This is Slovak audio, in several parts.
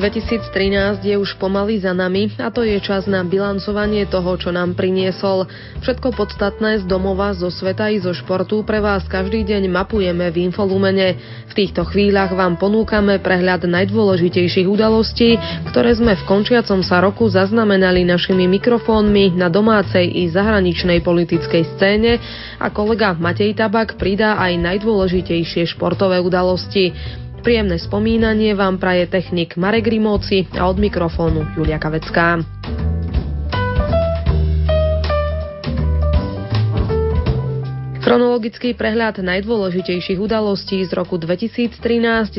2013 je už pomaly za nami a to je čas na bilancovanie toho, čo nám priniesol. Všetko podstatné z domova, zo sveta i zo športu pre vás každý deň mapujeme v Infolumene. V týchto chvíľach vám ponúkame prehľad najdôležitejších udalostí, ktoré sme v končiacom sa roku zaznamenali našimi mikrofónmi na domácej i zahraničnej politickej scéne a kolega Matej Tabak pridá aj najdôležitejšie športové udalosti. Príjemné spomínanie vám praje technik Marek Rimóci a od mikrofónu Julia Kavecká. Chronologický prehľad najdôležitejších udalostí z roku 2013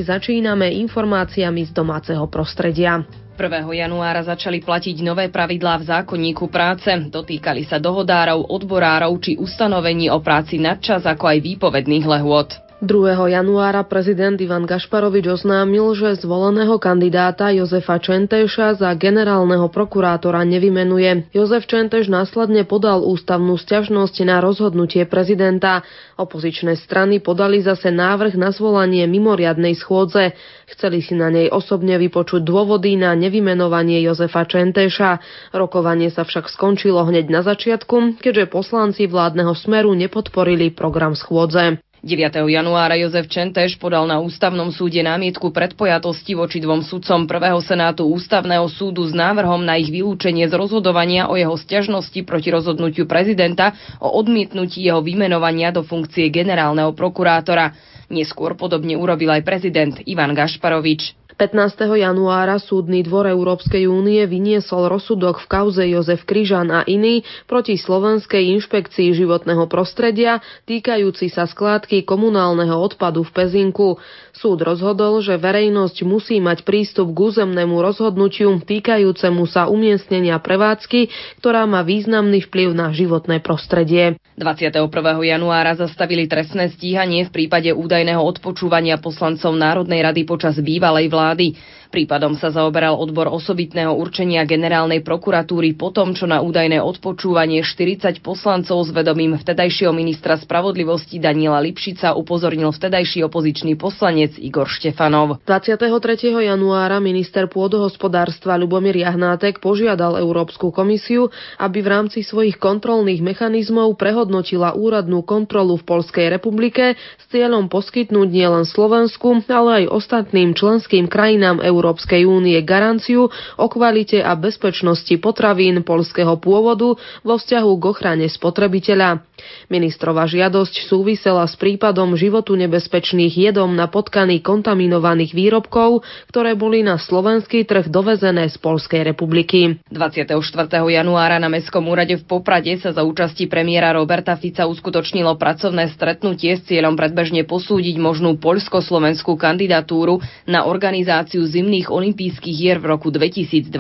začíname informáciami z domáceho prostredia. 1. januára začali platiť nové pravidlá v zákonníku práce. Dotýkali sa dohodárov, odborárov či ustanovení o práci nadčas ako aj výpovedných lehôd. 2. januára prezident Ivan Gašparovič oznámil, že zvoleného kandidáta Jozefa Čenteša za generálneho prokurátora nevymenuje. Jozef Čenteš následne podal ústavnú sťažnosť na rozhodnutie prezidenta. Opozičné strany podali zase návrh na zvolanie mimoriadnej schôdze. Chceli si na nej osobne vypočuť dôvody na nevymenovanie Jozefa Čenteša. Rokovanie sa však skončilo hneď na začiatku, keďže poslanci vládneho smeru nepodporili program schôdze. 9. januára Jozef Čenteš podal na ústavnom súde námietku predpojatosti voči dvom sudcom prvého senátu ústavného súdu s návrhom na ich vylúčenie z rozhodovania o jeho stiažnosti proti rozhodnutiu prezidenta o odmietnutí jeho vymenovania do funkcie generálneho prokurátora. Neskôr podobne urobil aj prezident Ivan Gašparovič. 15. januára súdny dvor Európskej únie vyniesol rozsudok v kauze Jozef Kryžan a iný proti Slovenskej inšpekcii životného prostredia týkajúci sa skládky komunálneho odpadu v Pezinku. Súd rozhodol, že verejnosť musí mať prístup k územnému rozhodnutiu týkajúcemu sa umiestnenia prevádzky, ktorá má významný vplyv na životné prostredie. 21. januára zastavili trestné stíhanie v prípade údajného odpočúvania poslancov Národnej rady počas bývalej vlády. Prípadom sa zaoberal odbor osobitného určenia generálnej prokuratúry po tom, čo na údajné odpočúvanie 40 poslancov s vedomím vtedajšieho ministra spravodlivosti Daniela Lipšica upozornil vtedajší opozičný poslanec Igor Štefanov. 23. januára minister pôdohospodárstva Lubomír Jahnátek požiadal Európsku komisiu, aby v rámci svojich kontrolných mechanizmov prehodnotila úradnú kontrolu v Polskej republike s cieľom poskytnúť nielen Slovensku, ale aj ostatným členským krajinám Európskej Európskej únie garanciu o kvalite a bezpečnosti potravín polského pôvodu vo vzťahu k ochrane spotrebiteľa. Ministrova žiadosť súvisela s prípadom životu nebezpečných jedom na potkany kontaminovaných výrobkov, ktoré boli na slovenský trh dovezené z Polskej republiky. 24. januára na Mestskom úrade v Poprade sa za účasti premiéra Roberta Fica uskutočnilo pracovné stretnutie s cieľom predbežne posúdiť možnú poľsko-slovenskú kandidatúru na organizáciu zimných zimných olympijských hier v roku 2022.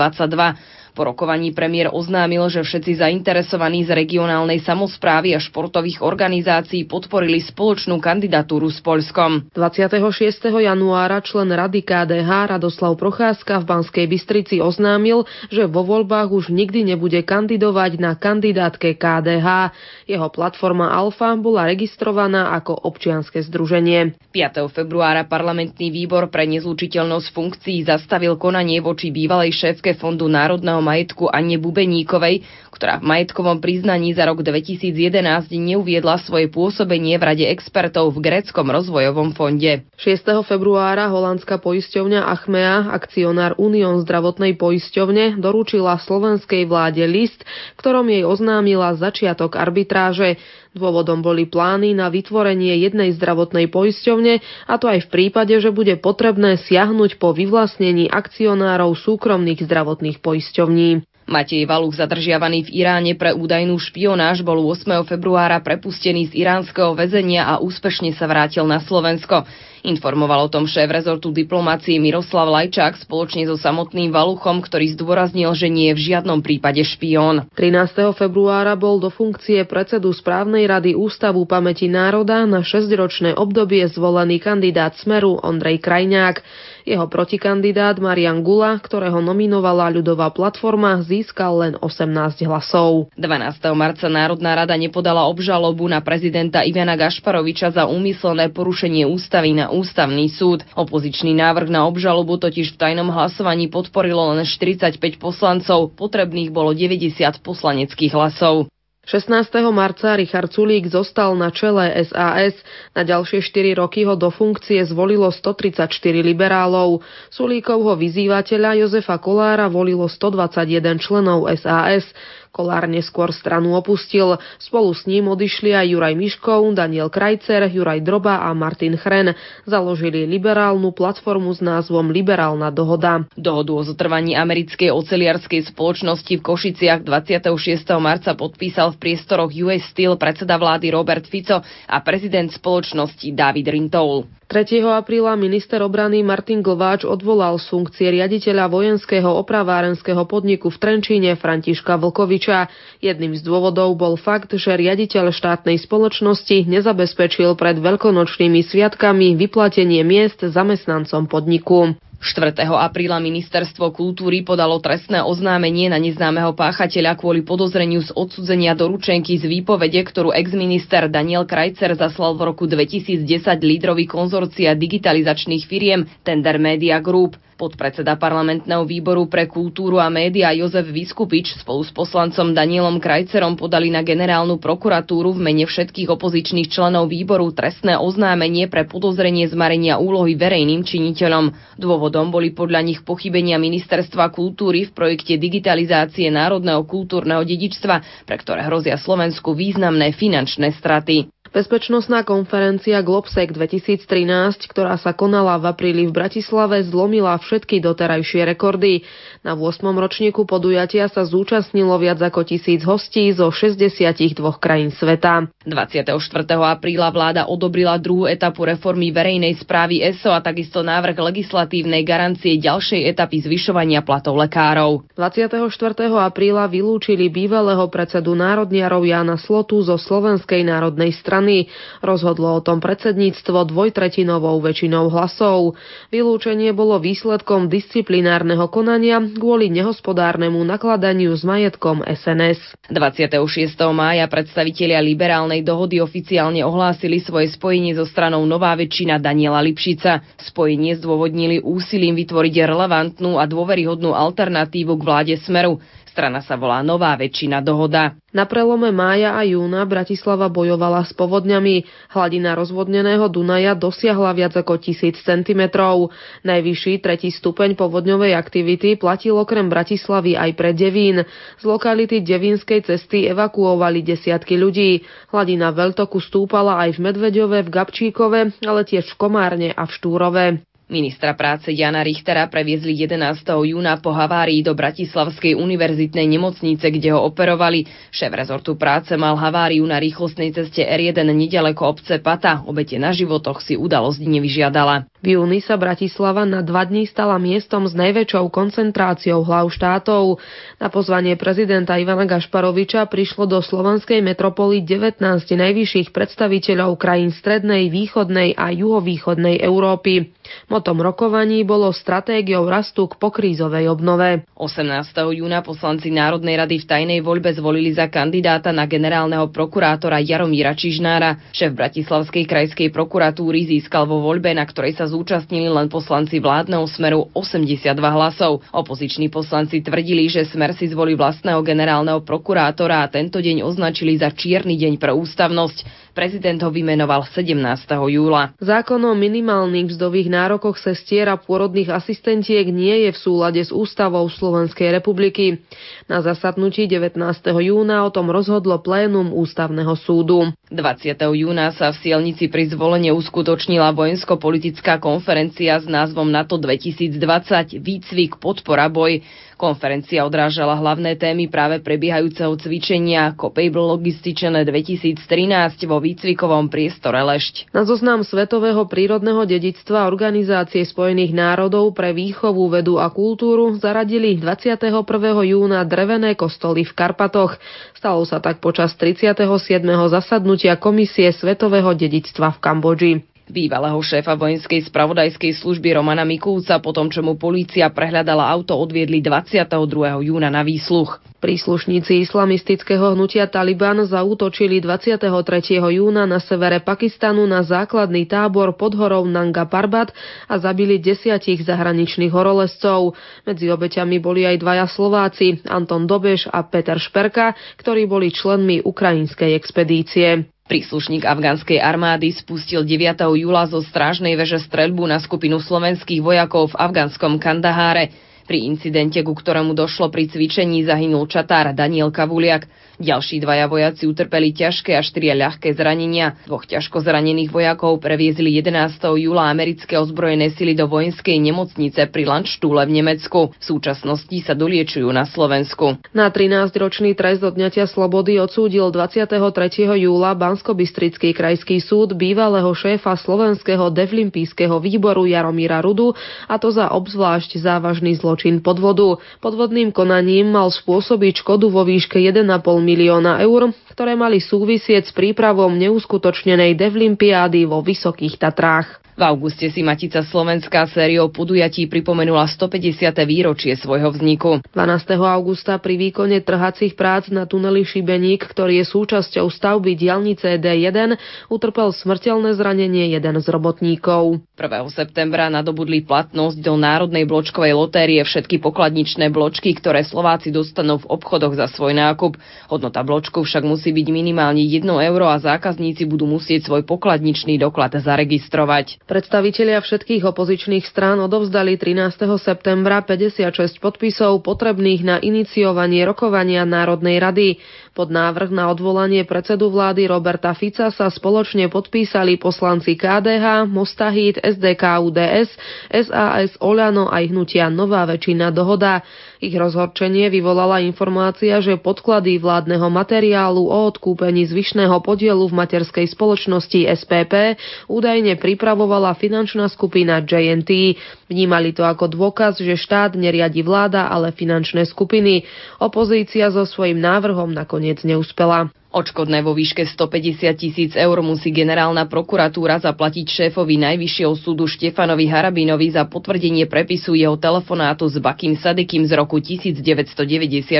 Po rokovaní premiér oznámil, že všetci zainteresovaní z regionálnej samozprávy a športových organizácií podporili spoločnú kandidatúru s Polskom. 26. januára člen Rady KDH Radoslav Procházka v Banskej Bystrici oznámil, že vo voľbách už nikdy nebude kandidovať na kandidátke KDH. Jeho platforma Alfa bola registrovaná ako občianske združenie. 5. februára parlamentný výbor pre nezlučiteľnosť funkcií zastavil konanie voči bývalej šéfke Fondu národného majetku Anne Bubeníkovej, ktorá v majetkovom priznaní za rok 2011 neuviedla svoje pôsobenie v Rade expertov v Gréckom rozvojovom fonde. 6. februára holandská poisťovňa Achmea, akcionár Unión zdravotnej poisťovne, doručila slovenskej vláde list, ktorom jej oznámila začiatok arbitráže. Dôvodom boli plány na vytvorenie jednej zdravotnej poisťovne, a to aj v prípade, že bude potrebné siahnuť po vyvlastnení akcionárov súkromných zdravotných poisťovní. Matej Valuch, zadržiavaný v Iráne pre údajnú špionáž, bol 8. februára prepustený z iránskeho väzenia a úspešne sa vrátil na Slovensko. Informoval o tom šéf rezortu diplomácie Miroslav Lajčák spoločne so samotným Valuchom, ktorý zdôraznil, že nie je v žiadnom prípade špión. 13. februára bol do funkcie predsedu správnej rady Ústavu pamäti národa na 6-ročné obdobie zvolený kandidát Smeru Ondrej Krajňák. Jeho protikandidát Marian Gula, ktorého nominovala ľudová platforma, získal len 18 hlasov. 12. marca Národná rada nepodala obžalobu na prezidenta Ivana Gašparoviča za úmyselné porušenie ústavy na ústavný súd. Opozičný návrh na obžalobu totiž v tajnom hlasovaní podporilo len 45 poslancov, potrebných bolo 90 poslaneckých hlasov. 16. marca Richard Sulík zostal na čele SAS. Na ďalšie 4 roky ho do funkcie zvolilo 134 liberálov. Sulíkovho vyzývateľa Jozefa Kolára volilo 121 členov SAS. Kolár neskôr stranu opustil. Spolu s ním odišli aj Juraj Miškov, Daniel Krajcer, Juraj Droba a Martin Chren. Založili liberálnu platformu s názvom Liberálna dohoda. Dohodu o zotrvaní americkej oceliarskej spoločnosti v Košiciach 26. marca podpísal v priestoroch US Steel predseda vlády Robert Fico a prezident spoločnosti David Rintoul. 3. apríla minister obrany Martin Glváč odvolal z funkcie riaditeľa vojenského opravárenského podniku v Trenčíne Františka Vlkoviča. Jedným z dôvodov bol fakt, že riaditeľ štátnej spoločnosti nezabezpečil pred veľkonočnými sviatkami vyplatenie miest zamestnancom podniku. 4. apríla ministerstvo kultúry podalo trestné oznámenie na neznámeho páchateľa kvôli podozreniu z odsudzenia doručenky z výpovede, ktorú exminister Daniel Krajcer zaslal v roku 2010 lídrovi konzorcia digitalizačných firiem Tender Media Group. Podpredseda parlamentného výboru pre kultúru a média Jozef Vyskupič spolu s poslancom Danielom Krajcerom podali na generálnu prokuratúru v mene všetkých opozičných členov výboru trestné oznámenie pre podozrenie zmarenia úlohy verejným činiteľom. Dôvodom boli podľa nich pochybenia Ministerstva kultúry v projekte digitalizácie národného kultúrneho dedičstva, pre ktoré hrozia Slovensku významné finančné straty. Bezpečnostná konferencia Globsec 2013, ktorá sa konala v apríli v Bratislave, zlomila všetky doterajšie rekordy. Na 8. ročníku podujatia sa zúčastnilo viac ako tisíc hostí zo 62 krajín sveta. 24. apríla vláda odobrila druhú etapu reformy verejnej správy ESO a takisto návrh legislatívnej garancie ďalšej etapy zvyšovania platov lekárov. 24. apríla vylúčili bývalého predsedu národniarov Jana Slotu zo Slovenskej národnej strany. Rozhodlo o tom predsedníctvo dvojtretinovou väčšinou hlasov. Vylúčenie bolo výsledkom disciplinárneho konania kvôli nehospodárnemu nakladaniu s majetkom SNS. 26. mája predstavitelia liberálnej dohody oficiálne ohlásili svoje spojenie so stranou Nová väčšina Daniela Lipšica. Spojenie zdôvodnili úsilím vytvoriť relevantnú a dôveryhodnú alternatívu k vláde Smeru. Strana sa volá Nová väčšina dohoda. Na prelome mája a júna Bratislava bojovala s povodňami. Hladina rozvodneného Dunaja dosiahla viac ako tisíc centimetrov. Najvyšší tretí stupeň povodňovej aktivity platil okrem Bratislavy aj pre Devín. Z lokality Devínskej cesty evakuovali desiatky ľudí. Hladina veľtoku stúpala aj v Medveďove, v Gabčíkove, ale tiež v Komárne a v Štúrove. Ministra práce Jana Richtera previezli 11. júna po havárii do Bratislavskej univerzitnej nemocnice, kde ho operovali. Šéf rezortu práce mal haváriu na rýchlostnej ceste R1 nedaleko obce Pata. Obete na životoch si udalosť nevyžiadala. V júni sa Bratislava na dva dní stala miestom s najväčšou koncentráciou hlav štátov. Na pozvanie prezidenta Ivana Gašparoviča prišlo do slovenskej metropoly 19 najvyšších predstaviteľov krajín strednej, východnej a juhovýchodnej Európy. Motom rokovaní bolo stratégiou rastu k pokrízovej obnove. 18. júna poslanci Národnej rady v tajnej voľbe zvolili za kandidáta na generálneho prokurátora Jaromíra Čižnára. Šéf Bratislavskej krajskej prokuratúry získal vo voľbe, na ktorej sa zúčastnili len poslanci vládneho smeru 82 hlasov. Opoziční poslanci tvrdili, že smer si zvolí vlastného generálneho prokurátora a tento deň označili za čierny deň pre ústavnosť. Prezident ho vymenoval 17. júla. Zákon o minimálnych mzdových nárokoch sestier a pôrodných asistentiek nie je v súlade s ústavou Slovenskej republiky. Na zasadnutí 19. júna o tom rozhodlo plénum ústavného súdu. 20. júna sa v Sielnici pri zvolenie uskutočnila vojensko-politická konferencia s názvom NATO 2020 Výcvik, podpora, boj. Konferencia odrážala hlavné témy práve prebiehajúceho cvičenia Capable Logističené 2013 vo vo výcvikovom priestore Lešť. Na zoznam Svetového prírodného dedictva Organizácie spojených národov pre výchovu, vedu a kultúru zaradili 21. júna drevené kostoly v Karpatoch. Stalo sa tak počas 37. zasadnutia Komisie Svetového dedictva v Kambodži. Bývalého šéfa vojenskej spravodajskej služby Romana Mikulca po tom, čo mu polícia prehľadala auto, odviedli 22. júna na výsluch. Príslušníci islamistického hnutia Taliban zaútočili 23. júna na severe Pakistanu na základný tábor pod horou Nanga Parbat a zabili desiatich zahraničných horolezcov. Medzi obeťami boli aj dvaja Slováci, Anton Dobeš a Peter Šperka, ktorí boli členmi ukrajinskej expedície. Príslušník afgánskej armády spustil 9. júla zo strážnej veže streľbu na skupinu slovenských vojakov v afgánskom Kandaháre. Pri incidente, ku ktorému došlo pri cvičení, zahynul čatár Daniel Kavuliak. Ďalší dvaja vojaci utrpeli ťažké a štyria ľahké zranenia. Dvoch ťažko zranených vojakov previezli 11. júla americké ozbrojené sily do vojenskej nemocnice pri Landštúle v Nemecku. V súčasnosti sa doliečujú na Slovensku. Na 13-ročný trest odňatia slobody odsúdil 23. júla Banskobystrický krajský súd bývalého šéfa slovenského devlimpijského výboru Jaromíra Rudu a to za obzvlášť závažný zločin podvodu. Podvodným konaním mal spôsobiť škodu vo výške 1,5 milióna eur, ktoré mali súvisieť s prípravom neuskutočnenej Devlimpiády vo Vysokých Tatrách. V auguste si Matica Slovenská sériou podujatí pripomenula 150. výročie svojho vzniku. 12. augusta pri výkone trhacích prác na tuneli Šibeník, ktorý je súčasťou stavby diálnice D1, utrpel smrteľné zranenie jeden z robotníkov. 1. septembra nadobudli platnosť do Národnej bločkovej lotérie všetky pokladničné bločky, ktoré Slováci dostanú v obchodoch za svoj nákup. Hodnota bločku však musí byť minimálne 1 euro a zákazníci budú musieť svoj pokladničný doklad zaregistrovať. Predstavitelia všetkých opozičných strán odovzdali 13. septembra 56 podpisov potrebných na iniciovanie rokovania Národnej rady. Pod návrh na odvolanie predsedu vlády Roberta Fica sa spoločne podpísali poslanci KDH, Mostahít, SDK, UDS, SAS, Oľano aj hnutia Nová väčšina dohoda. Ich rozhorčenie vyvolala informácia, že podklady vládneho materiálu o odkúpení zvyšného podielu v materskej spoločnosti SPP údajne pripravovala finančná skupina JNT. Vnímali to ako dôkaz, že štát neriadi vláda, ale finančné skupiny. Opozícia so svojím návrhom nakoniec neúspela. Odškodné vo výške 150 tisíc eur musí generálna prokuratúra zaplatiť šéfovi Najvyššieho súdu Štefanovi Harabinovi za potvrdenie prepisu jeho telefonátu s Bakým Sadikým z roku 1994.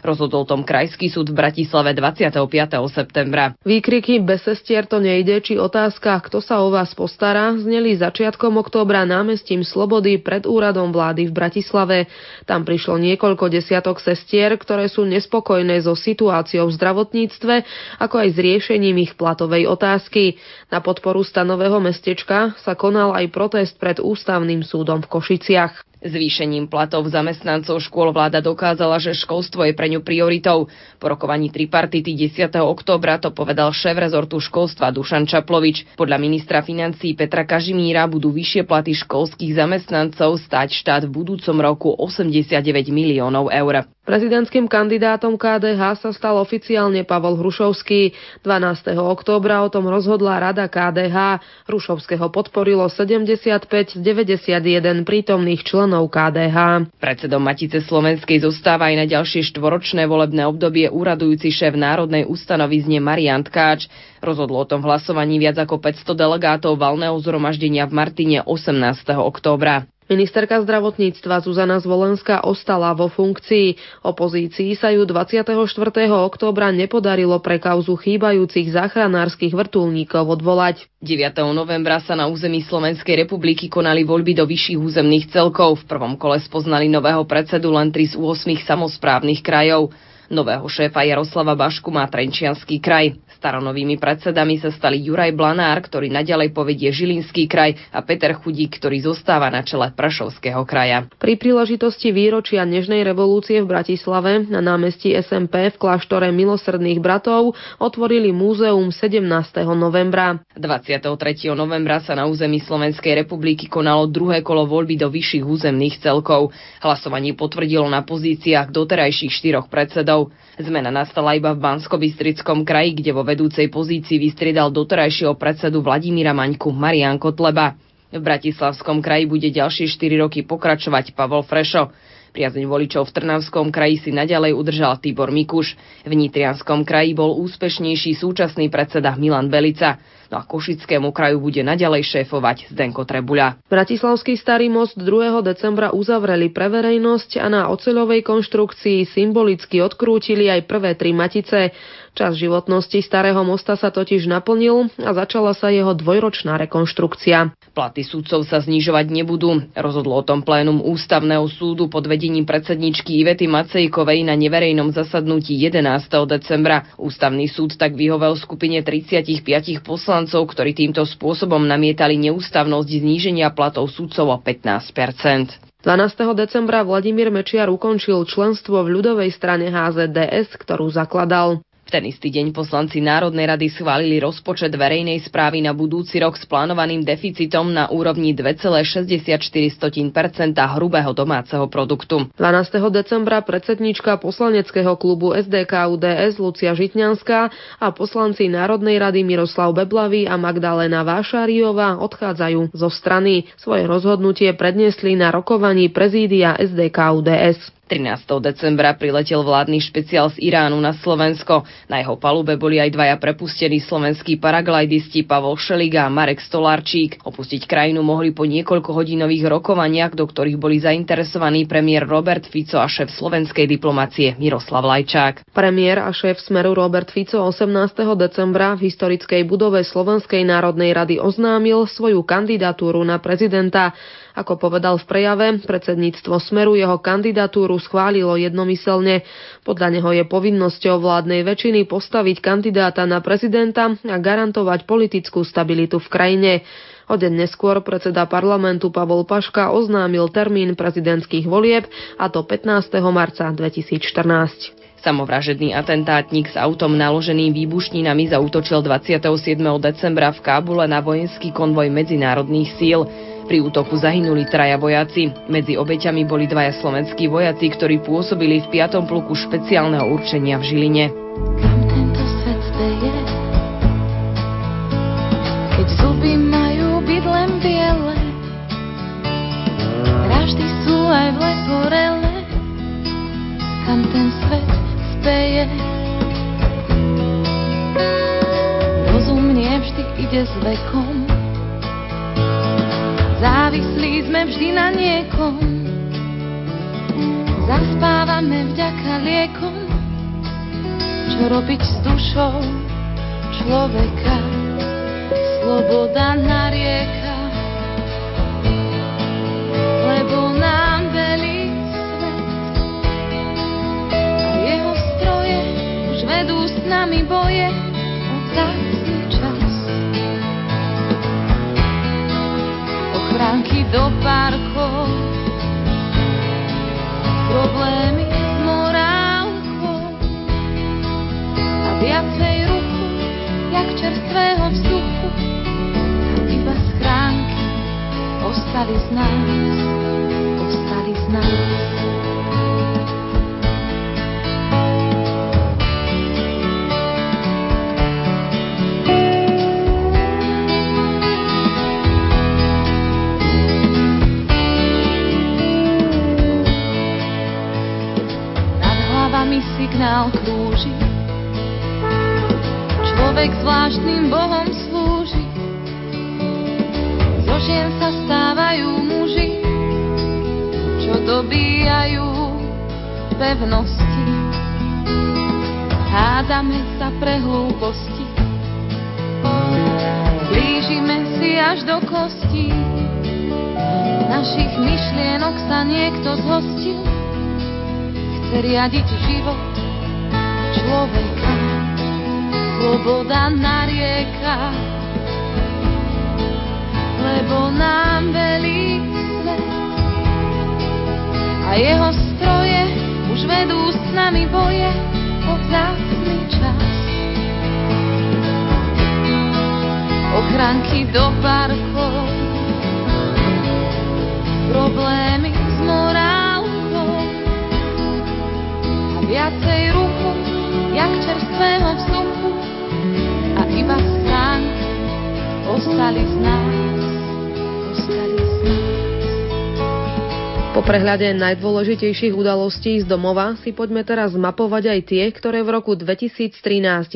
Rozhodol tom Krajský súd v Bratislave 25. septembra. Výkriky bez sestier to nejde, či otázka, kto sa o vás postará, zneli začiatkom októbra námestím Slobody pred úradom vlády v Bratislave. Tam prišlo niekoľko desiatok sestier, ktoré sú nespokojné so situáciou zdravotní zdravotníctve, ako aj s riešením ich platovej otázky. Na podporu stanového mestečka sa konal aj protest pred Ústavným súdom v Košiciach. Zvýšením platov zamestnancov škôl vláda dokázala, že školstvo je pre ňu prioritou. Po rokovaní tripartity 10. októbra to povedal šéf rezortu školstva Dušan Čaplovič. Podľa ministra financí Petra Kažimíra budú vyššie platy školských zamestnancov stať štát v budúcom roku 89 miliónov eur. Prezidentským kandidátom KDH sa stal oficiálne Pavol Hrušovský. 12. októbra o tom rozhodla Rada KDH. Hrušovského podporilo 75 z 91 prítomných členov KDH. Predsedom Matice Slovenskej zostáva aj na ďalšie štvoročné volebné obdobie úradujúci šéf Národnej ustanovizne Marian Tkáč. Rozhodlo o tom hlasovaní viac ako 500 delegátov valného zhromaždenia v Martine 18. októbra. Ministerka zdravotníctva Zuzana Zvolenská ostala vo funkcii. Opozícii sa ju 24. októbra nepodarilo pre kauzu chýbajúcich záchranárskych vrtulníkov odvolať. 9. novembra sa na území Slovenskej republiky konali voľby do vyšších územných celkov. V prvom kole spoznali nového predsedu len 3 z 8 samozprávnych krajov. Nového šéfa Jaroslava Bašku má Trenčianský kraj. Staronovými predsedami sa stali Juraj Blanár, ktorý naďalej povedie Žilinský kraj a Peter Chudík, ktorý zostáva na čele Prešovského kraja. Pri príležitosti výročia Nežnej revolúcie v Bratislave na námestí SMP v kláštore milosrdných bratov otvorili múzeum 17. novembra. 23. novembra sa na území Slovenskej republiky konalo druhé kolo voľby do vyšších územných celkov. Hlasovanie potvrdilo na pozíciách doterajších štyroch predsedov. Zmena nastala iba v bansko kraji, kde vo vedúcej pozícii vystriedal doterajšieho predsedu Vladimíra Maňku Marian Kotleba. V Bratislavskom kraji bude ďalšie 4 roky pokračovať Pavol Frešo. Priazeň voličov v Trnavskom kraji si naďalej udržal Tibor Mikuš. V Nitrianskom kraji bol úspešnejší súčasný predseda Milan Belica. No a Košickému kraju bude naďalej šéfovať Zdenko Trebuľa. Bratislavský starý most 2. decembra uzavreli pre verejnosť a na oceľovej konštrukcii symbolicky odkrútili aj prvé tri matice. Čas životnosti starého mosta sa totiž naplnil a začala sa jeho dvojročná rekonštrukcia. Platy súdcov sa znižovať nebudú. Rozhodlo o tom plénum Ústavného súdu pod vedením predsedničky Ivety Macejkovej na neverejnom zasadnutí 11. decembra. Ústavný súd tak vyhovel skupine 35 poslancov, ktorí týmto spôsobom namietali neústavnosť zníženia platov súdcov o 15% 12. decembra Vladimír Mečiar ukončil členstvo v ľudovej strane HZDS, ktorú zakladal. V ten istý deň poslanci Národnej rady schválili rozpočet verejnej správy na budúci rok s plánovaným deficitom na úrovni 2,64 hrubého domáceho produktu. 12. decembra predsednička poslaneckého klubu SDK UDS Lucia Žitňanská a poslanci Národnej rady Miroslav Beblavý a Magdalena Vášáriová odchádzajú zo strany. Svoje rozhodnutie predniesli na rokovaní prezídia SDK UDS. 13. decembra priletel vládny špeciál z Iránu na Slovensko. Na jeho palube boli aj dvaja prepustení slovenskí paraglajdisti Pavol Šeliga a Marek Stolárčík. Opustiť krajinu mohli po niekoľko hodinových rokovaniach, do ktorých boli zainteresovaní premiér Robert Fico a šéf slovenskej diplomacie Miroslav Lajčák. Premiér a šéf Smeru Robert Fico 18. decembra v historickej budove Slovenskej národnej rady oznámil svoju kandidatúru na prezidenta. Ako povedal v prejave, predsedníctvo Smeru jeho kandidatúru schválilo jednomyselne. Podľa neho je povinnosťou vládnej väčšiny postaviť kandidáta na prezidenta a garantovať politickú stabilitu v krajine. O deň neskôr predseda parlamentu Pavol Paška oznámil termín prezidentských volieb, a to 15. marca 2014. Samovražedný atentátnik s autom naloženým výbušninami zautočil 27. decembra v Kábule na vojenský konvoj medzinárodných síl. Pri útoku zahynuli traja vojaci. Medzi obeťami boli dvaja slovenskí vojaci, ktorí pôsobili v 5. pluku špeciálneho určenia v Žiline. Ten svet s vekom, Závislí sme vždy na niekom, zaspávame vďaka liekom. Čo robiť s dušou človeka? Sloboda narieka, lebo nám velí a viacej ruchu, jak čerstvého vzduchu, iba schránky ostali z nás, ostali z nás. Zvláštnym Bohom slúži. Zo žien sa stávajú muži, čo dobíjajú pevnosti. Hádame sa pre hlúposti. Blížime si až do kosti. Našich myšlienok sa niekto zhostil. Chce riadiť život človeka sloboda narieka, lebo nám velí svet. A jeho stroje už vedú s nami boje o vzácný čas. Ochranky do parkov, problémy s morálkou. A viacej ruchu, jak čerstvého vzduchu iba schránky ostali z nás, ostali z nás. Po prehľade najdôležitejších udalostí z domova si poďme teraz mapovať aj tie, ktoré v roku 2013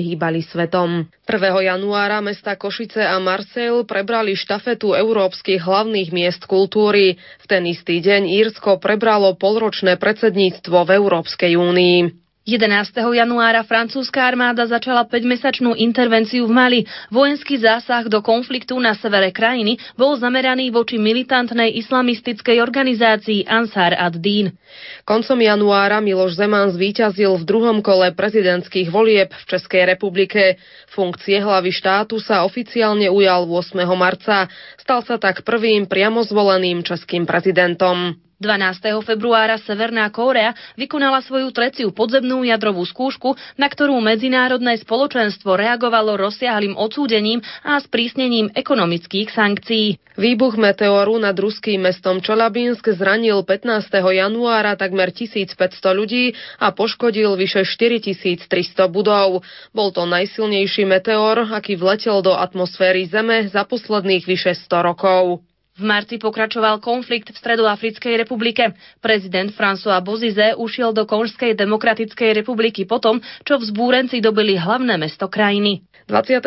hýbali svetom. 1. januára mesta Košice a Marseille prebrali štafetu európskych hlavných miest kultúry. V ten istý deň Írsko prebralo polročné predsedníctvo v Európskej únii. 11. januára francúzska armáda začala 5-mesačnú intervenciu v Mali. Vojenský zásah do konfliktu na severe krajiny bol zameraný voči militantnej islamistickej organizácii Ansar ad-Din. Koncom januára Miloš Zeman zvíťazil v druhom kole prezidentských volieb v Českej republike. Funkcie hlavy štátu sa oficiálne ujal 8. marca. Stal sa tak prvým priamo zvoleným českým prezidentom. 12. februára Severná Kórea vykonala svoju treciu podzemnú jadrovú skúšku, na ktorú medzinárodné spoločenstvo reagovalo rozsiahlým odsúdením a sprísnením ekonomických sankcií. Výbuch meteoru nad ruským mestom Čolabinsk zranil 15. januára takmer 1500 ľudí a poškodil vyše 4300 budov. Bol to najsilnejší meteor, aký vletel do atmosféry Zeme za posledných vyše 100 rokov. V marci pokračoval konflikt v Stredoafrickej republike. Prezident François Bozize ušiel do Konžskej demokratickej republiky potom, čo vzbúrenci dobili hlavné mesto krajiny. 25.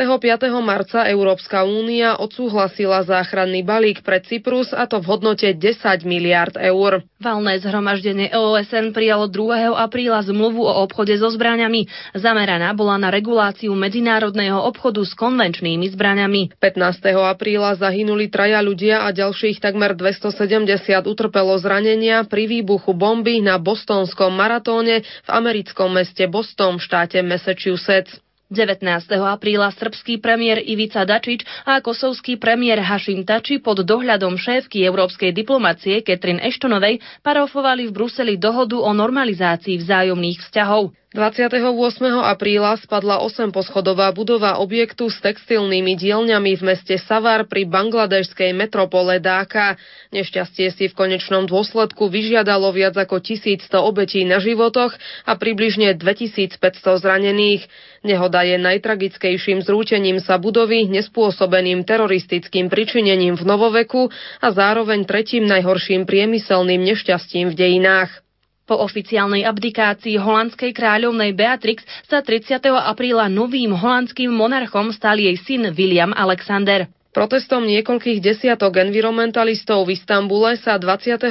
marca Európska únia odsúhlasila záchranný balík pre Cyprus a to v hodnote 10 miliard eur. Valné zhromaždenie OSN prijalo 2. apríla zmluvu o obchode so zbraniami. Zameraná bola na reguláciu medzinárodného obchodu s konvenčnými zbraniami. 15. apríla zahynuli traja ľudia a ďalších takmer 270 utrpelo zranenia pri výbuchu bomby na bostonskom maratóne v americkom meste Boston v štáte Massachusetts. 19. apríla srbský premiér Ivica Dačič a kosovský premiér Hašim Tači pod dohľadom šéfky európskej diplomacie Katrin Eštonovej parafovali v Bruseli dohodu o normalizácii vzájomných vzťahov. 28. apríla spadla 8-poschodová budova objektu s textilnými dielňami v meste Savar pri bangladežskej metropole Dáka. Nešťastie si v konečnom dôsledku vyžiadalo viac ako 1100 obetí na životoch a približne 2500 zranených. Nehoda je najtragickejším zrútením sa budovy nespôsobeným teroristickým pričinením v novoveku a zároveň tretím najhorším priemyselným nešťastím v dejinách. Po oficiálnej abdikácii holandskej kráľovnej Beatrix sa 30. apríla novým holandským monarchom stal jej syn William Alexander. Protestom niekoľkých desiatok environmentalistov v Istambule sa 28.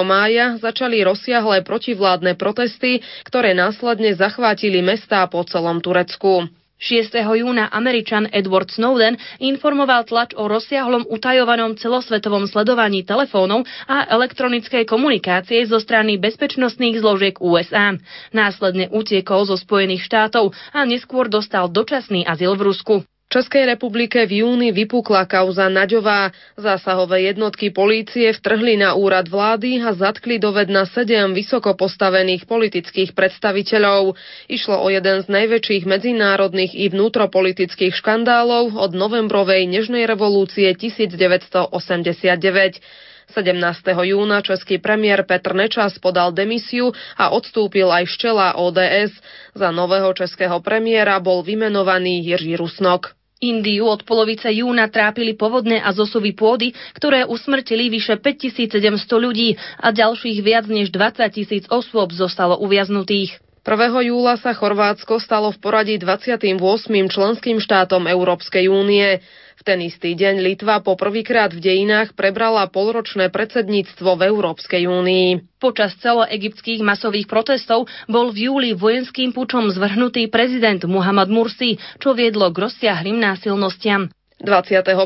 mája začali rozsiahle protivládne protesty, ktoré následne zachvátili mestá po celom Turecku. 6. júna Američan Edward Snowden informoval tlač o rozsiahlom utajovanom celosvetovom sledovaní telefónov a elektronickej komunikácie zo strany bezpečnostných zložiek USA. Následne utiekol zo Spojených štátov a neskôr dostal dočasný azyl v Rusku. Českej republike v júni vypukla kauza Naďová. Zásahové jednotky polície vtrhli na úrad vlády a zatkli dovedna sedem vysoko postavených politických predstaviteľov. Išlo o jeden z najväčších medzinárodných i vnútropolitických škandálov od novembrovej nežnej revolúcie 1989. 17. júna český premiér Petr Nečas podal demisiu a odstúpil aj ščela ODS. Za nového českého premiéra bol vymenovaný Jiří Rusnok. Indiu od polovice júna trápili povodne a zosuvy pôdy, ktoré usmrtili vyše 5700 ľudí a ďalších viac než 20 tisíc osôb zostalo uviaznutých. 1. júla sa Chorvátsko stalo v poradí 28. členským štátom Európskej únie. V ten istý deň Litva po prvýkrát v dejinách prebrala polročné predsedníctvo v Európskej únii. Počas celoegyptských masových protestov bol v júli vojenským pučom zvrhnutý prezident Muhammad Mursi, čo viedlo k rozsiahlým násilnostiam. 21.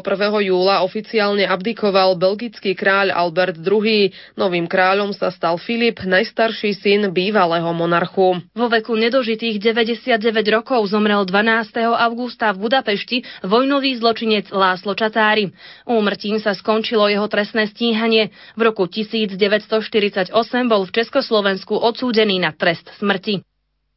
júla oficiálne abdikoval belgický kráľ Albert II. Novým kráľom sa stal Filip, najstarší syn bývalého monarchu. Vo veku nedožitých 99 rokov zomrel 12. augusta v Budapešti vojnový zločinec Láslo Čatári. Úmrtím sa skončilo jeho trestné stíhanie. V roku 1948 bol v Československu odsúdený na trest smrti.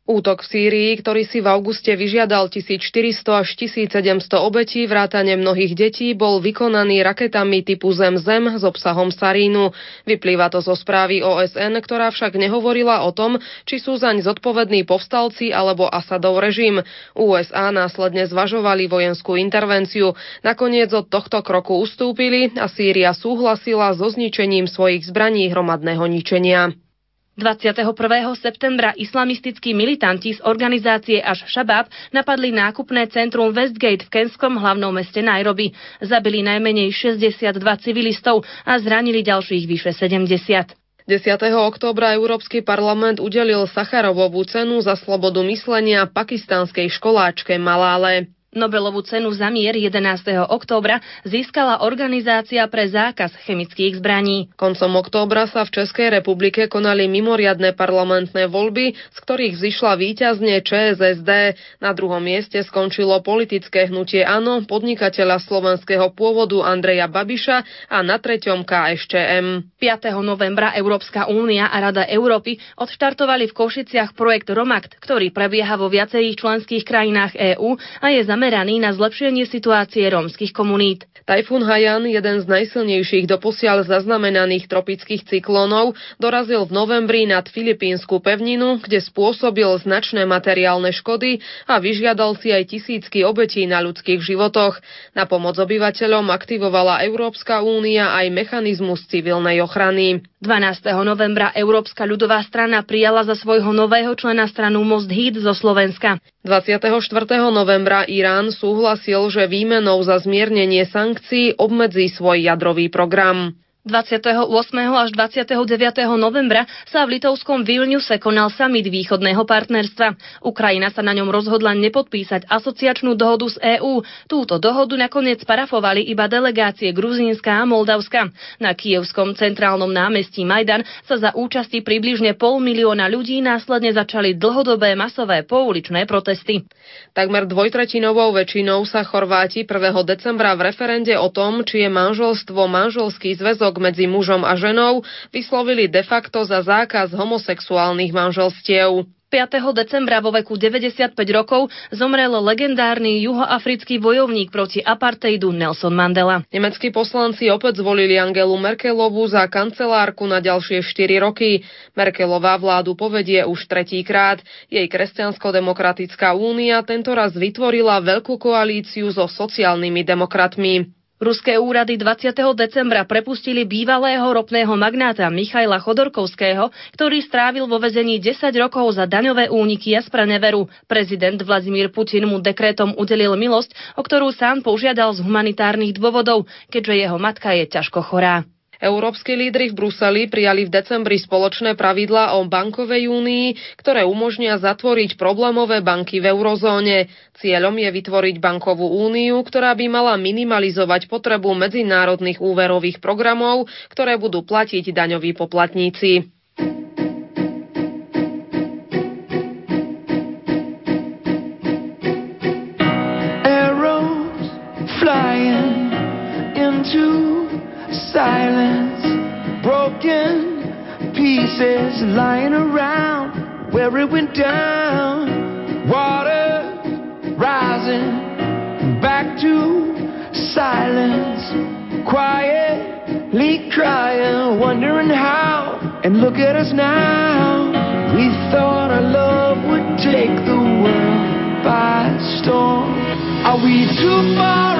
Útok v Sýrii, ktorý si v auguste vyžiadal 1400 až 1700 obetí vrátane mnohých detí, bol vykonaný raketami typu Zem-Zem s obsahom sarínu. Vyplýva to zo správy OSN, ktorá však nehovorila o tom, či sú zaň zodpovední povstalci alebo Asadov režim. USA následne zvažovali vojenskú intervenciu. Nakoniec od tohto kroku ustúpili a Sýria súhlasila so zničením svojich zbraní hromadného ničenia. 21. septembra islamistickí militanti z organizácie Až Shabab napadli nákupné centrum Westgate v kenskom hlavnom meste Nairobi. Zabili najmenej 62 civilistov a zranili ďalších vyše 70. 10. októbra Európsky parlament udelil Sacharovovú cenu za slobodu myslenia pakistanskej školáčke Malále. Nobelovú cenu za mier 11. októbra získala Organizácia pre zákaz chemických zbraní. Koncom októbra sa v Českej republike konali mimoriadne parlamentné voľby, z ktorých zišla víťazne ČSSD. Na druhom mieste skončilo politické hnutie ANO podnikateľa slovenského pôvodu Andreja Babiša a na treťom KSČM. 5. novembra Európska únia a Rada Európy odštartovali v Košiciach projekt Romakt, ktorý prebieha vo viacerých členských krajinách EÚ a je zameraný zameraný na zlepšenie situácie rómskych komunít. Tajfún Hajan, jeden z najsilnejších doposiaľ zaznamenaných tropických cyklónov, dorazil v novembri nad Filipínsku pevninu, kde spôsobil značné materiálne škody a vyžiadal si aj tisícky obetí na ľudských životoch. Na pomoc obyvateľom aktivovala Európska únia aj mechanizmus civilnej ochrany. 12. novembra Európska ľudová strana prijala za svojho nového člena stranu Most Hit zo Slovenska. 24. novembra Irán súhlasil, že výmenou za zmiernenie sankcií obmedzí svoj jadrový program. 28. až 29. novembra sa v litovskom Vilniuse konal summit východného partnerstva. Ukrajina sa na ňom rozhodla nepodpísať asociačnú dohodu z EÚ. Túto dohodu nakoniec parafovali iba delegácie Gruzínska a Moldavska. Na kievskom centrálnom námestí Majdan sa za účasti približne pol milióna ľudí následne začali dlhodobé masové pouličné protesty. Takmer dvojtretinovou väčšinou sa Chorváti 1. decembra v referende o tom, či je manželstvo manželský zväzok medzi mužom a ženou vyslovili de facto za zákaz homosexuálnych manželstiev. 5. decembra vo veku 95 rokov zomrel legendárny juhoafrický bojovník proti apartheidu Nelson Mandela. Nemeckí poslanci opäť zvolili Angelu Merkelovú za kancelárku na ďalšie 4 roky. Merkelová vládu povedie už tretíkrát. Jej kresťansko-demokratická únia tentoraz vytvorila veľkú koalíciu so sociálnymi demokratmi. Ruské úrady 20. decembra prepustili bývalého ropného magnáta Michaila Chodorkovského, ktorý strávil vo vezení 10 rokov za daňové úniky a spraneveru. Prezident Vladimír Putin mu dekrétom udelil milosť, o ktorú sám požiadal z humanitárnych dôvodov, keďže jeho matka je ťažko chorá. Európski lídry v Bruseli prijali v decembri spoločné pravidlá o bankovej únii, ktoré umožnia zatvoriť problémové banky v eurozóne. Cieľom je vytvoriť bankovú úniu, ktorá by mala minimalizovať potrebu medzinárodných úverových programov, ktoré budú platiť daňoví poplatníci. Arrows flying into silence, broken pieces lying around where it went down. Water rising back to silence, quietly crying, wondering how. And look at us now. We thought our love would take the world by storm. Are we too far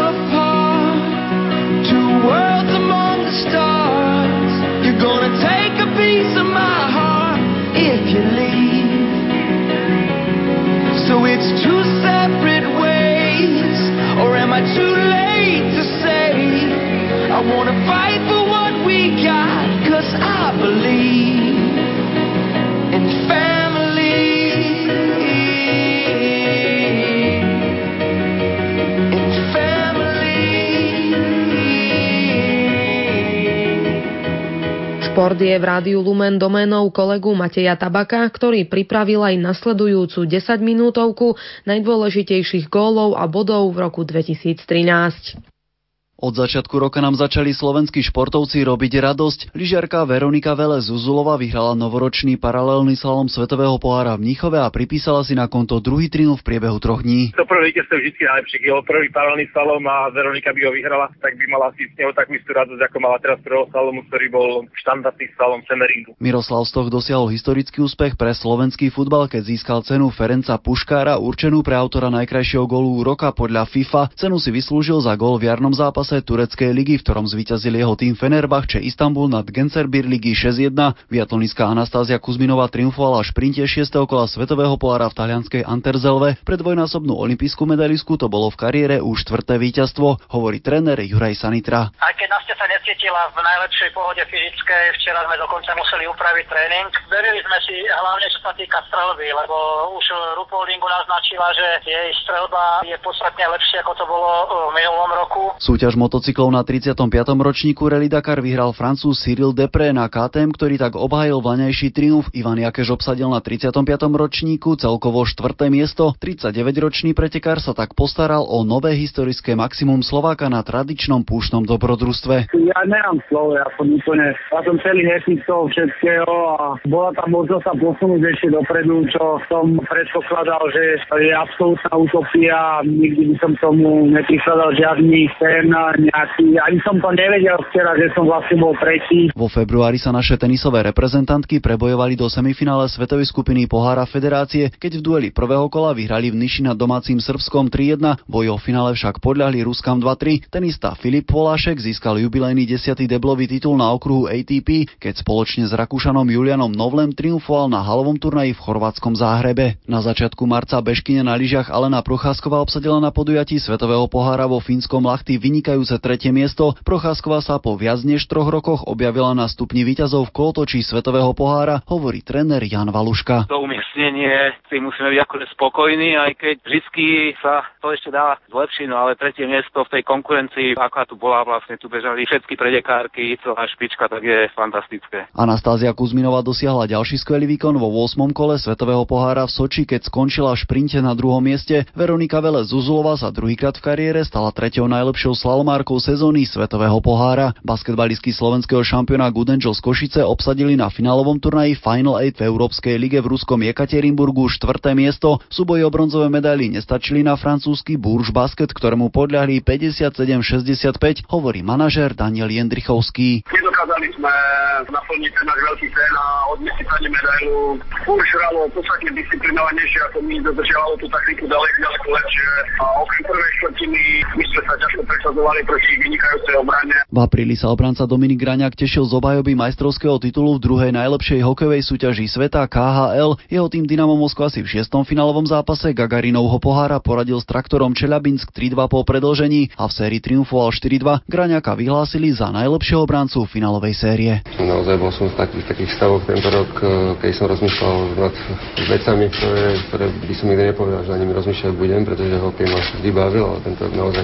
I too late to say? I wanna fight for what we got, cause I believe Šport je v rádiu Lumen doménou kolegu Mateja Tabaka, ktorý pripravil aj nasledujúcu 10 minútovku najdôležitejších gólov a bodov v roku 2013. Od začiatku roka nám začali slovenskí športovci robiť radosť. Lyžiarka Veronika Vele Zuzulova vyhrala novoročný paralelný slalom Svetového pohára v Mníchove a pripísala si na konto druhý triumf v priebehu troch dní. To prvý víťazstvo vždy najlepšie. Jeho prvý paralelný slalom a Veronika by ho vyhrala, tak by mala si s neho takú istú radosť, ako mala teraz prvého slalomu, ktorý bol štandardný slalom Semeringu. Miroslav Stoch dosiahol historický úspech pre slovenský futbal, keď získal cenu Ferenca Puškára, určenú pre autora najkrajšieho golu roka podľa FIFA. Cenu si vyslúžil za gol v jarnom zápase zápase tureckej ligy, v ktorom zvíťazil jeho tým Fenerbahče Istanbul nad Gencerbir ligy 6-1. Biatlonická Anastázia Kuzminová triumfovala v šprinte 6. kola Svetového pohára v talianskej Anterzelve. Pre dvojnásobnú olimpijskú medailistku to bolo v kariére už štvrté víťazstvo, hovorí tréner Juraj Sanitra. Aj keď Nastia sa necítila v najlepšej pohode fyzickej, včera sme dokonca museli upraviť tréning. Verili sme si hlavne, čo sa týka strelby, lebo už Rupoldingu naznačila, že jej strelba je podstatne lepšia, ako to bolo v minulom roku. Súťaž motocyklov na 35. ročníku Rally Dakar vyhral francúz Cyril Depré na KTM, ktorý tak obhajil vlaňajší triumf. Ivan Jakeš obsadil na 35. ročníku celkovo 4. miesto. 39-ročný pretekár sa tak postaral o nové historické maximum Slováka na tradičnom púšnom dobrodružstve. Ja nemám slovo, ja som úplne, ja som celý toho všetkého a bola tam možnosť sa posunúť ešte dopredu, čo som predpokladal, že je absolútna utopia. Nikdy by som tomu neprikladal žiadny ten nejaký, ani som to nevedel včera, že som vlastne bol tretí. Vo februári sa naše tenisové reprezentantky prebojovali do semifinále svetovej skupiny Pohára Federácie, keď v dueli prvého kola vyhrali v Niši nad domácim Srbskom 3-1, boj o finále však podľahli Ruskam 2-3. Tenista Filip Polášek získal jubilejný 10. deblový titul na okruhu ATP, keď spoločne s Rakúšanom Julianom Novlem triumfoval na halovom turnaji v chorvátskom Záhrebe. Na začiatku marca bežkyne na lyžiach Alena Procházková obsadila na podujatí svetového pohára vo fínskom Lachty vynikajúce vynikajúce tretie miesto, Procházková sa po viac než troch rokoch objavila na stupni výťazov v kolotočí Svetového pohára, hovorí tréner Jan Valuška. To umiestnenie si musíme byť akože spokojní, aj keď vždy sa to ešte dá zlepšiť, no ale tretie miesto v tej konkurencii, aká tu bola vlastne, tu bežali všetky predekárky, celá špička, tak je fantastické. Anastázia Kuzminová dosiahla ďalší skvelý výkon vo 8. kole Svetového pohára v Soči, keď skončila v šprinte na druhom mieste. Veronika Vele Zuzulova sa druhýkrát v kariére stala treťou najlepšou slalom slalomárkou sezóny Svetového pohára. Basketbalistky slovenského šampiona Good Angels Košice obsadili na finálovom turnaji Final 8 v Európskej lige v ruskom Jekaterinburgu štvrté miesto. Súboji o bronzové medaily nestačili na francúzsky Bourges Basket, ktorému podľahli 57-65, hovorí manažér Daniel Jendrichovský. Nedokázali sme naplniť ten náš veľký sen a odniesť si medailu. Bourges hralo podstatne disciplinovanejšie ako my, dodržiavalo tú taktiku ďaleko, ďaleko lepšie. A okrem prvej štvrtiny my sme sa ťažko presadzovali bojovali proti vynikajúcej obrane. V apríli sa obranca Dominik Graňák tešil z obhajoby majstrovského titulu v druhej najlepšej hokejovej súťaži sveta KHL. Jeho tým Dynamo Moskva si v šiestom finálovom zápase Gagarinovho pohára poradil s traktorom Čelabinsk 3-2 po predlžení a v sérii triumfoval 4-2. Graňáka vyhlásili za najlepšieho obrancu finálovej série. Naozaj bol som v takých, takých stavoch tento rok, eh, keď som rozmýšľal nad vecami, ktoré, ktoré by som nikdy nepovedal, že na nimi rozmýšľať budem, pretože hokej ma vždy bavil, ale tento naozaj.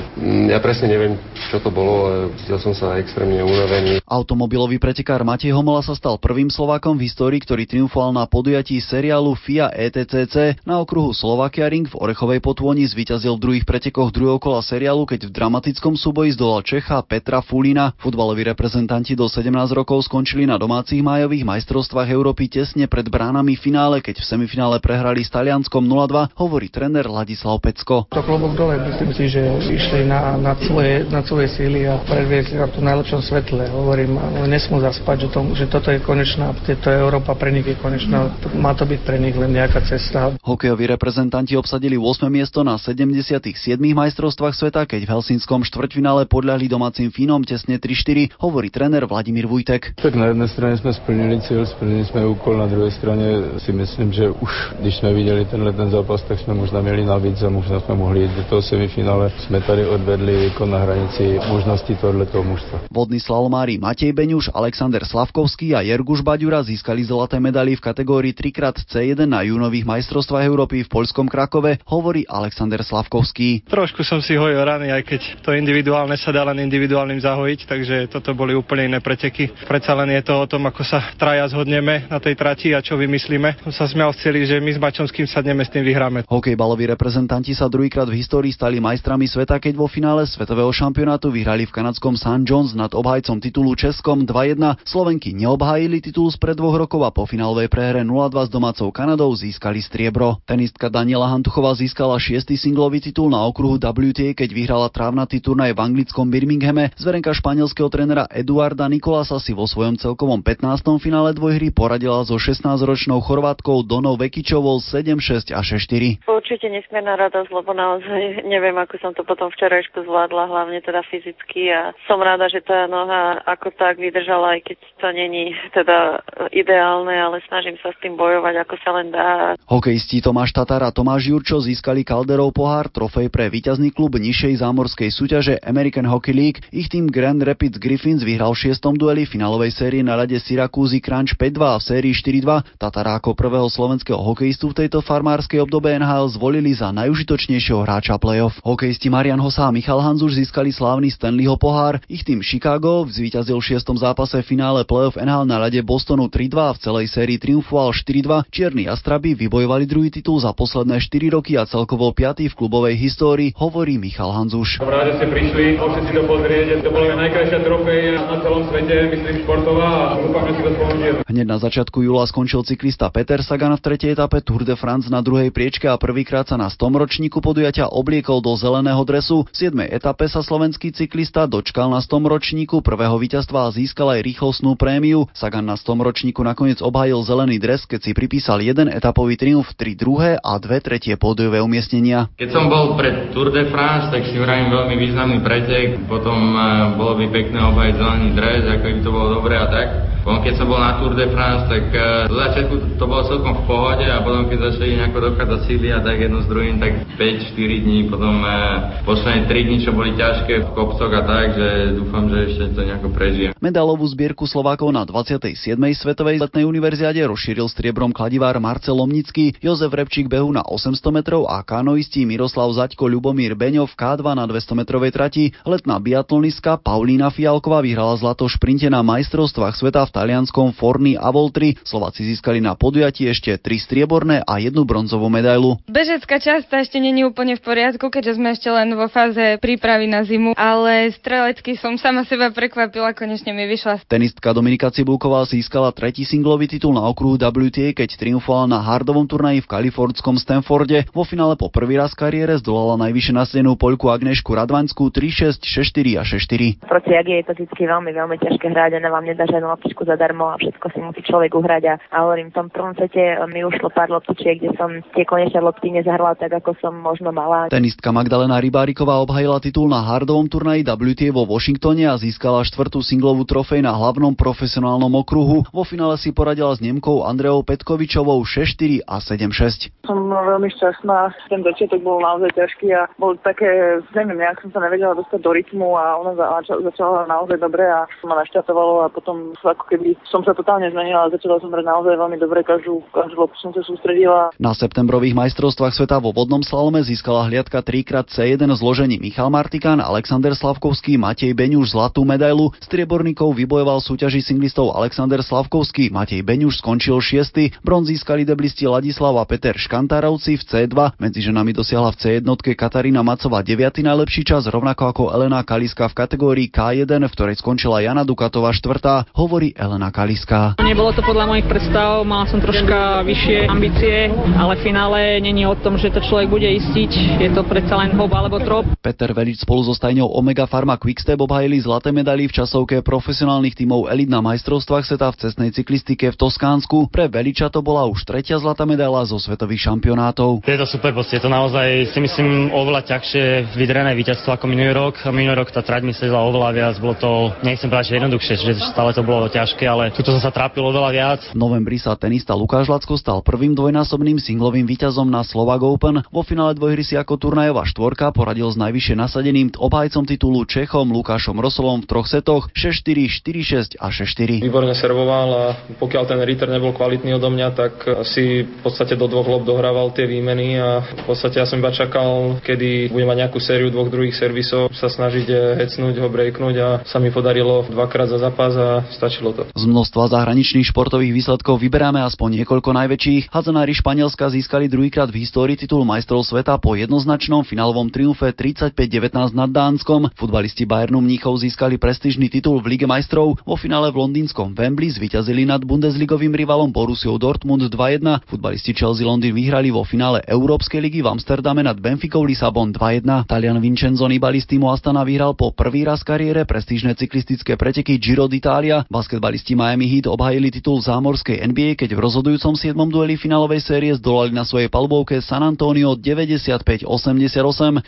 Ja presne neviem, čo to bolo, ale cítil som sa extrémne unavený. Automobilový pretekár Matej Homola sa stal prvým Slovákom v histórii, ktorý triumfoval na podujatí seriálu FIA ETCC. Na okruhu Slovakia Ring v Orechovej potôni zvíťazil v druhých pretekoch druhého kola seriálu, keď v dramatickom súboji zdolal Čecha Petra Fulina. Futbaloví reprezentanti do 17 rokov skončili na domácich májových majstrovstvách Európy tesne pred bránami finále, keď v semifinále prehrali s Talianskom 0-2, hovorí tréner Ladislav Pecko. To klobok dole, myslím si, že išli na, na svoje na svoje síly a predviesť na tom najlepšom svetle. Hovorím, nesmú zaspať, že, to, že toto je konečná, to je Európa pre nich je konečná, má to byť pre nich len nejaká cesta. Hokejoví reprezentanti obsadili 8. miesto na 77. majstrovstvách sveta, keď v Helsinskom štvrťfinále podľahli domácim Fínom tesne 3-4, hovorí tréner Vladimír Vujtek. Tak na jednej strane sme splnili cieľ, splnili sme úkol, na druhej strane si myslím, že už když sme videli tenhle ten zápas, tak sme možno mieli navíc a možno sme mohli ísť do toho semifinále. Sme tady odvedli výkon na hranici hranici možnosti tohoto mužstva. Vodní slalomári Matej Beňuš, Alexander Slavkovský a Jerguš Baďura získali zlaté medaily v kategórii 3x C1 na júnových majstrovstvách Európy v poľskom Krakove, hovorí Alexander Slavkovský. Trošku som si hojil rany, aj keď to individuálne sa dá len individuálnym zahojiť, takže toto boli úplne iné preteky. Predsa len je to o tom, ako sa traja zhodneme na tej trati a čo vymyslíme. Som sa smial celý, že my s Mačomským sadneme s tým vyhráme. Hokejbaloví reprezentanti sa druhýkrát v histórii stali majstrami sveta, keď vo finále svetového šampionátu vyhrali v kanadskom St. John's nad obhajcom titulu Českom 2-1. Slovenky neobhájili titul spred dvoch rokov a po finálovej prehre 0-2 s domácou Kanadou získali striebro. Tenistka Daniela Hantuchová získala šiestý singlový titul na okruhu WTA, keď vyhrala trávnatý turnaj v anglickom Birminghame. Zverenka španielského trénera Eduarda Nikolasa si vo svojom celkovom 15. finále dvojhry poradila so 16-ročnou Chorvátkou Donou Vekičovou 7-6 a 6-4. Určite nesmierna radosť, lebo naozaj neviem, ako som to potom včerajšku zvládla, hlavne teda fyzicky a som rada, že tá noha ako tak vydržala, aj keď to není teda ideálne, ale snažím sa s tým bojovať, ako sa len dá. Hokejisti Tomáš Tatar a Tomáš Jurčo získali Calderov pohár, trofej pre víťazný klub nižšej zámorskej súťaže American Hockey League. Ich tým Grand Rapids Griffins vyhral v šiestom dueli finálovej série na rade Syracuse Crunch 5-2 a v sérii 4-2. Tatara ako prvého slovenského hokejistu v tejto farmárskej obdobe NHL zvolili za najužitočnejšieho hráča playoff. Hokejisti Marian Hosa a Michal Hanzuš získali slávny Stanleyho pohár. Ich tým Chicago zvíťazil v šiestom zápase finále playoff NHL na rade Bostonu 3-2 a v celej sérii triumfoval 4-2. Čierni Astraby vybojovali druhý titul za posledné 4 roky a celkovo 5. v klubovej histórii, hovorí Michal Hanzuš. Som rád, že ste prišli, môžete si to pozrieť, to bola najkrajšia trofej na celom svete, myslím športová a dúfam, že si to spomenieme. Hneď na začiatku júla skončil cyklista Peter Sagan v tretej etape Tour de France na druhej priečke a prvýkrát sa na 100 ročníku podujatia obliekol do zeleného dresu. V 7. etape sa slovenský cyklista dočkal na 100 ročníku prvého víťazstva a získal aj rýchlostnú prémiu. Sagan na 100 ročníku nakoniec obhájil zelený dres, keď si pripísal jeden etapový triumf, tri druhé a dve tretie pódiové umiestnenia. Keď som bol pred Tour de France, tak si vravím veľmi významný pretek, potom uh, bolo by pekné obhajiť zelený dres, ako by to bolo dobré a tak. Potom keď som bol na Tour de France, tak do začiatku to bolo celkom v pohode a potom keď začali nejako dochádzať síly a tak jedno s druhým, tak 5-4 dní, potom uh, posledné 3 dní, čo boli ťažké v kopcoch a tak, že dúfam, že ešte to nejako prežijem. Medalovú zbierku Slovákov na 27. svetovej letnej univerziade rozšíril striebrom kladivár Marcel Lomnický, Jozef Repčík behu na 800 metrov a kanoisti Miroslav Zaďko Ľubomír Beňov v K2 na 200 metrovej trati. Letná biatlonistka Paulína Fialková vyhrala zlato šprinte na majstrovstvách sveta v talianskom Forni a Voltri. Slováci získali na podujatí ešte tri strieborné a jednu bronzovú medailu. Bežecká časť ešte není úplne v poriadku, keďže sme ešte len vo fáze prípravy na zimu, ale strelecky som sama seba prekvapila, konečne mi vyšla. Tenistka Dominika Cibulková získala tretí singlový titul na okruhu WTA, keď triumfovala na hardovom turnaji v kalifornskom Stanforde. Vo finále po prvý raz v kariére zdolala najvyššie nasadenú Poľku Agnešku Radvaňskú 3-6, 6-4 a 6-4. Proti Agi je to vždy veľmi, veľmi ťažké hrať a ona vám nedá žiadnu loptičku zadarmo a všetko si musí človek uhrať a, a hovorím, v tom prvom sete mi ušlo pár loptičiek, kde som tie konečné lopty nezahrala tak, ako som možno mala. Tenistka Magdalena Rybáriková obhajila titul na hardovom turnaji WTA vo Washingtone a získala štvrtú singlovú trofej na hlavnom profesionálnom okruhu. Vo finále si poradila s Nemkou Andreou Petkovičovou 6-4 a 7-6. Som veľmi šťastná. Ten začiatok bol naozaj ťažký a bol také, neviem, nejak som sa nevedela dostať do rytmu a ona začala naozaj dobre a ma naštartovalo a potom ako keby som sa totálne zmenila a začala som hrať naozaj veľmi dobre, každú, každú loptu som sa sústredila. Na septembrových majstrovstvách sveta vo vodnom slalome získala hliadka 3x1 zložení Michal Martikán, Alexander Slavkovský, Matej Beňuš zlatú medailu. Strieborníkov vybojoval súťaži singlistov Alexander Slavkovský, Matej Beňuš skončil 6. Bronz získali deblisti Ladislav a Peter Škantárovci v C2. Medzi ženami dosiahla v C1 Katarína Macová 9. najlepší čas, rovnako ako Elena Kaliska v kategórii K1, v ktorej skončila Jana Dukatová 4. Hovorí Elena Kaliska. Nebolo to podľa mojich predstav, mala som troška vyššie ambície, ale v finále není o tom, že to človek bude istiť. Je to predsa len hop alebo trop. Peter Velič spolu so stajňou Omega Pharma Quickstep obhajili zlaté medaily v časovke profesionálnych tímov elit na majstrovstvách sveta v cestnej cyklistike v Toskánsku. Pre Veliča to bola už tretia zlatá medaila zo svetových šampionátov. Je to super, je to naozaj si myslím oveľa ťažšie vydrené víťazstvo ako minulý rok. Minulý rok tá trať mi sedela oveľa viac, bolo to, nechcem povedať, že jednoduchšie, že stále to bolo ťažké ťažké, ale tuto som sa trápil oveľa viac. V novembri sa tenista Lukáš Lacko stal prvým dvojnásobným singlovým víťazom na Slovak Open. Vo finále dvojhry si ako turnajová štvorka poradil s najvyššie nasadeným obhajcom titulu Čechom Lukášom Rosolom v troch setoch 6-4, 4-6 a 6-4. Výborne servoval a pokiaľ ten return nebol kvalitný odo mňa, tak si v podstate do dvoch lob dohrával tie výmeny a v podstate ja som iba čakal, kedy bude mať nejakú sériu dvoch druhých servisov, sa snažiť eh, hecnúť ho, breaknúť a sa mi podarilo dvakrát za zápas a stačilo to. Z množstva zahraničných športových výsledkov vyberáme aspoň niekoľko najväčších. Hadzanári Španielska získali druhýkrát v histórii titul majstrov sveta po jednoznačnom finálovom triumfe 35-19 nad Dánskom. Futbalisti Bayernu Mníchov získali prestížny titul v Lige majstrov. Vo finále v londýnskom Wembley zvíťazili nad bundesligovým rivalom Borussiou Dortmund 2-1. Futbalisti Chelsea Londýn vyhrali vo finále Európskej ligy v Amsterdame nad Benficou Lisabon 2-1. Talian Vincenzo Nibali z týmu Astana vyhral po prvý raz kariére prestížne cyklistické preteky Giro d'Italia. Basketbalisti Miami Heat obhajili titul zámorskej NBA, keď v rozhodujúcom 7. dueli finálovej série zdolali na svojej palbovke San Antonio 95-88.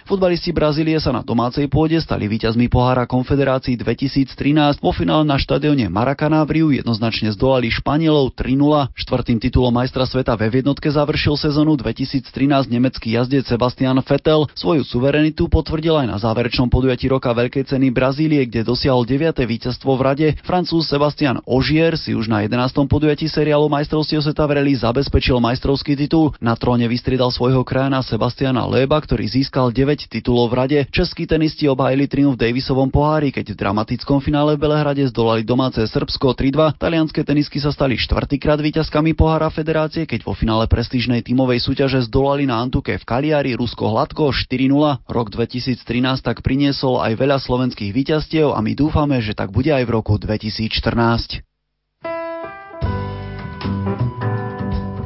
Futbalisti Brazílie sa na domácej pôde stali víťazmi pohára Konfederácií 2013. Vo finále na štadióne Maracana v Riu jednoznačne zdolali Španielov 3-0. Štvrtým titulom majstra sveta ve jednotke završil sezónu 2013 nemecký jazdec Sebastian Vettel. Svoju suverenitu potvrdil aj na záverečnom podujatí roka Veľkej ceny Brazílie, kde dosiahol 9. víťazstvo v rade. Francúz Sebastian Ogier si už na 11. podujatí seriálu majstrovstiev sveta v rally zabezpečil majstrovský titul. Na tróne vystriedal svojho krajana Sebastiana Leba, ktorý získal 9 titulov v rade. Českí tenisti obhájili triumf v Davisovom pohári, keď v dramatickom finále v Belehrade zdolali domáce Srbsko 3-2. Talianské tenisky sa stali štvrtýkrát víťazkami pohára federácie, keď vo finále prestížnej tímovej súťaže zdolali na Antuke v Kaliari Rusko hladko 4-0. Rok 2013 tak priniesol aj veľa slovenských víťazstiev a my dúfame, že tak bude aj v roku 2014.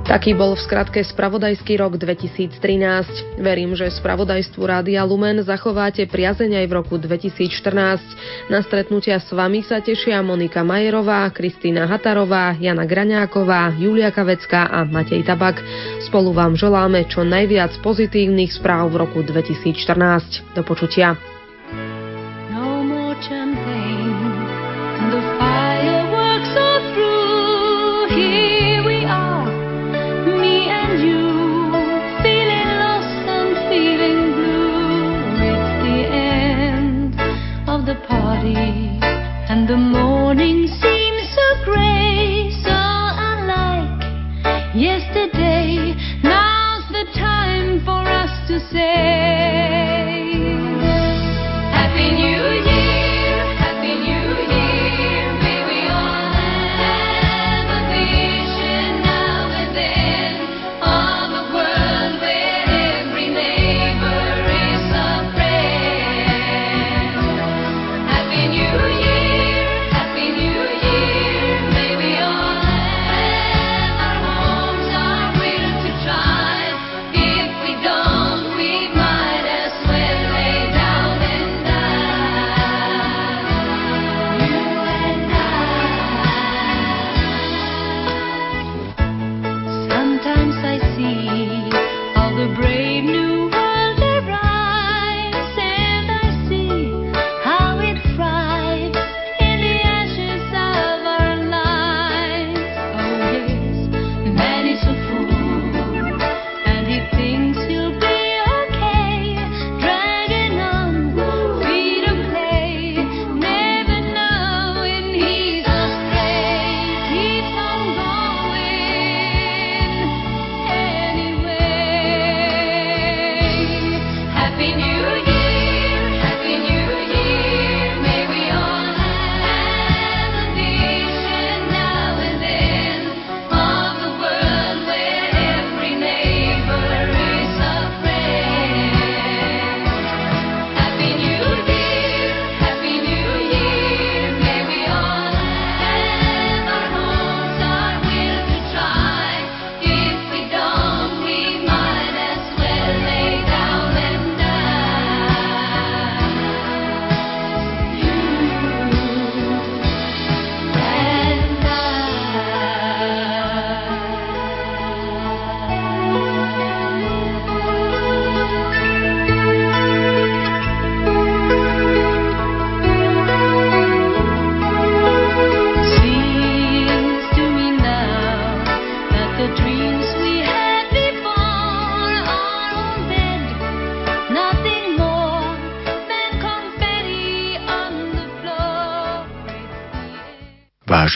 Taký bol v skratke spravodajský rok 2013. Verím, že spravodajstvu Rádia Lumen zachováte priazeň aj v roku 2014. Na stretnutia s vami sa tešia Monika Majerová, Kristýna Hatarová, Jana Graňáková, Julia Kavecká a Matej Tabak. Spolu vám želáme čo najviac pozitívnych správ v roku 2014. Do počutia. the morning seems so gray, so unlike yesterday. Now's the time for us to say.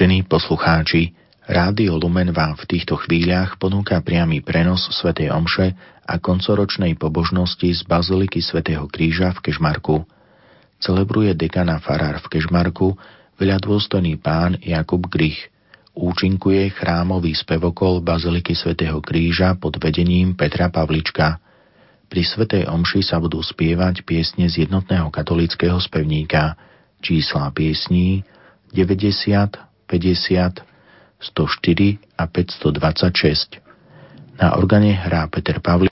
Vážení poslucháči, Rádio Lumen vám v týchto chvíľach ponúka priamy prenos svätej Omše a koncoročnej pobožnosti z Baziliky svätého Kríža v Kežmarku. Celebruje dekana Farár v Kežmarku veľadôstojný pán Jakub Grich. Účinkuje chrámový spevokol Baziliky svätého Kríža pod vedením Petra Pavlička. Pri svätej Omši sa budú spievať piesne z jednotného katolického spevníka. Čísla piesní 90, 50, 104 a 526. Na organe hrá Peter Pavli